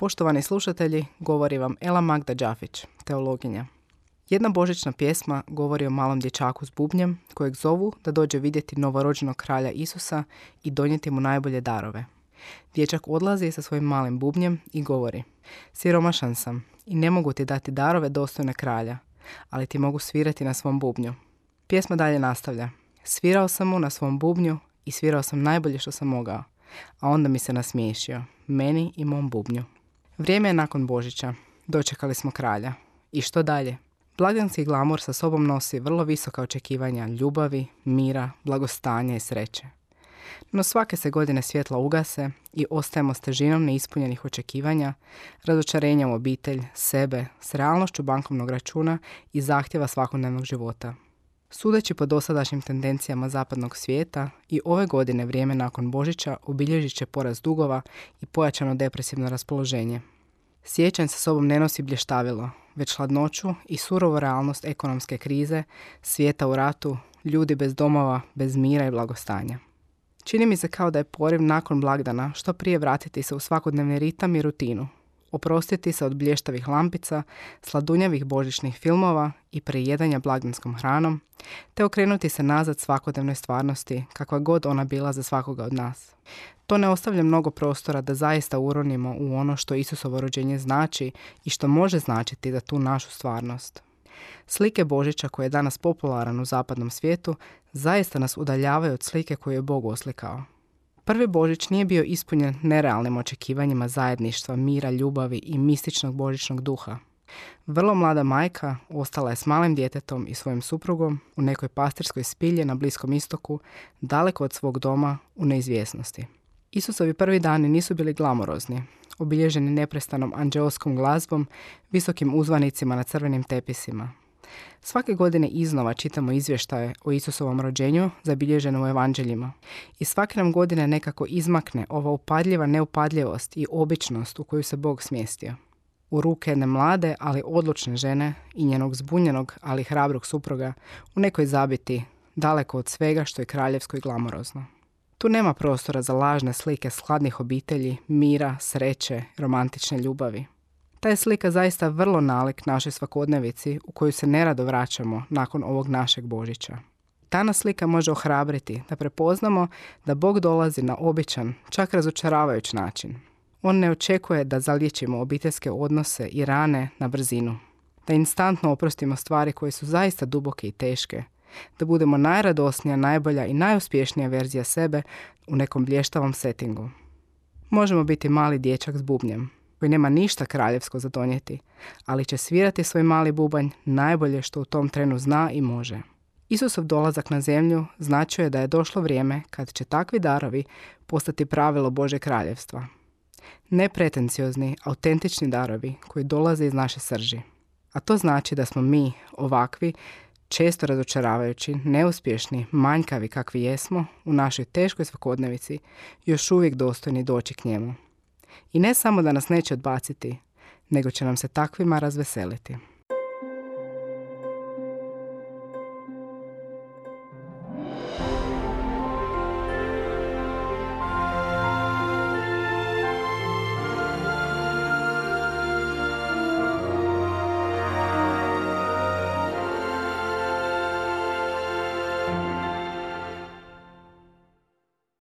Poštovani slušatelji, govori vam Ela Magda Đafić, teologinja. Jedna božićna pjesma govori o malom dječaku s bubnjem kojeg zovu da dođe vidjeti novorođenog kralja Isusa i donijeti mu najbolje darove. Dječak odlazi sa svojim malim bubnjem i govori Siromašan sam i ne mogu ti dati darove dostojne kralja, ali ti mogu svirati na svom bubnju. Pjesma dalje nastavlja. Svirao sam mu na svom bubnju i svirao sam najbolje što sam mogao, a onda mi se nasmiješio, meni i mom bubnju. Vrijeme je nakon Božića. Dočekali smo kralja. I što dalje? Blagdanski glamur sa sobom nosi vrlo visoka očekivanja ljubavi, mira, blagostanja i sreće. No svake se godine svjetla ugase i ostajemo s težinom neispunjenih očekivanja, razočarenja u obitelj, sebe, s realnošću bankovnog računa i zahtjeva svakodnevnog života. Sudeći po dosadašnjim tendencijama zapadnog svijeta i ove godine vrijeme nakon Božića obilježit će porast dugova i pojačano depresivno raspoloženje. Sjećanj sa sobom ne nosi blještavilo, već hladnoću i surovu realnost ekonomske krize, svijeta u ratu, ljudi bez domova, bez mira i blagostanja. Čini mi se kao da je poriv nakon blagdana što prije vratiti se u svakodnevni ritam i rutinu, oprostiti se od blještavih lampica, sladunjavih božićnih filmova i prejedanja blagdanskom hranom, te okrenuti se nazad svakodnevnoj stvarnosti, kakva god ona bila za svakoga od nas. To ne ostavlja mnogo prostora da zaista uronimo u ono što Isusovo rođenje znači i što može značiti za tu našu stvarnost. Slike Božića koje je danas popularan u zapadnom svijetu zaista nas udaljavaju od slike koju je Bog oslikao. Prvi Božić nije bio ispunjen nerealnim očekivanjima zajedništva, mira, ljubavi i mističnog božićnog duha. Vrlo mlada majka ostala je s malim djetetom i svojim suprugom u nekoj pastirskoj spilje na Bliskom istoku, daleko od svog doma u neizvjesnosti. Isusovi prvi dani nisu bili glamorozni, obilježeni neprestanom anđeoskom glazbom, visokim uzvanicima na crvenim tepisima. Svake godine iznova čitamo izvještaje o Isusovom rođenju zabilježene u evanđeljima. I svake nam godine nekako izmakne ova upadljiva neupadljivost i običnost u koju se Bog smjestio. U ruke jedne mlade, ali odlučne žene i njenog zbunjenog, ali hrabrog supruga u nekoj zabiti, daleko od svega što je kraljevsko i glamorozno. Tu nema prostora za lažne slike skladnih obitelji, mira, sreće, romantične ljubavi. Ta je slika zaista vrlo nalik našoj svakodnevici u koju se nerado vraćamo nakon ovog našeg Božića. Ta nas slika može ohrabriti da prepoznamo da Bog dolazi na običan, čak razočaravajuć način. On ne očekuje da zaliječimo obiteljske odnose i rane na brzinu, da instantno oprostimo stvari koje su zaista duboke i teške, da budemo najradosnija, najbolja i najuspješnija verzija sebe u nekom blještavom settingu. Možemo biti mali dječak s bubnjem, koji nema ništa kraljevsko za donijeti, ali će svirati svoj mali bubanj najbolje što u tom trenu zna i može. Isusov dolazak na zemlju značio je da je došlo vrijeme kad će takvi darovi postati pravilo Bože kraljevstva. Nepretenciozni, autentični darovi koji dolaze iz naše srži. A to znači da smo mi, ovakvi, često razočaravajući, neuspješni, manjkavi kakvi jesmo, u našoj teškoj svakodnevici, još uvijek dostojni doći k njemu. I ne samo da nas neće odbaciti, nego će nam se takvima razveseliti.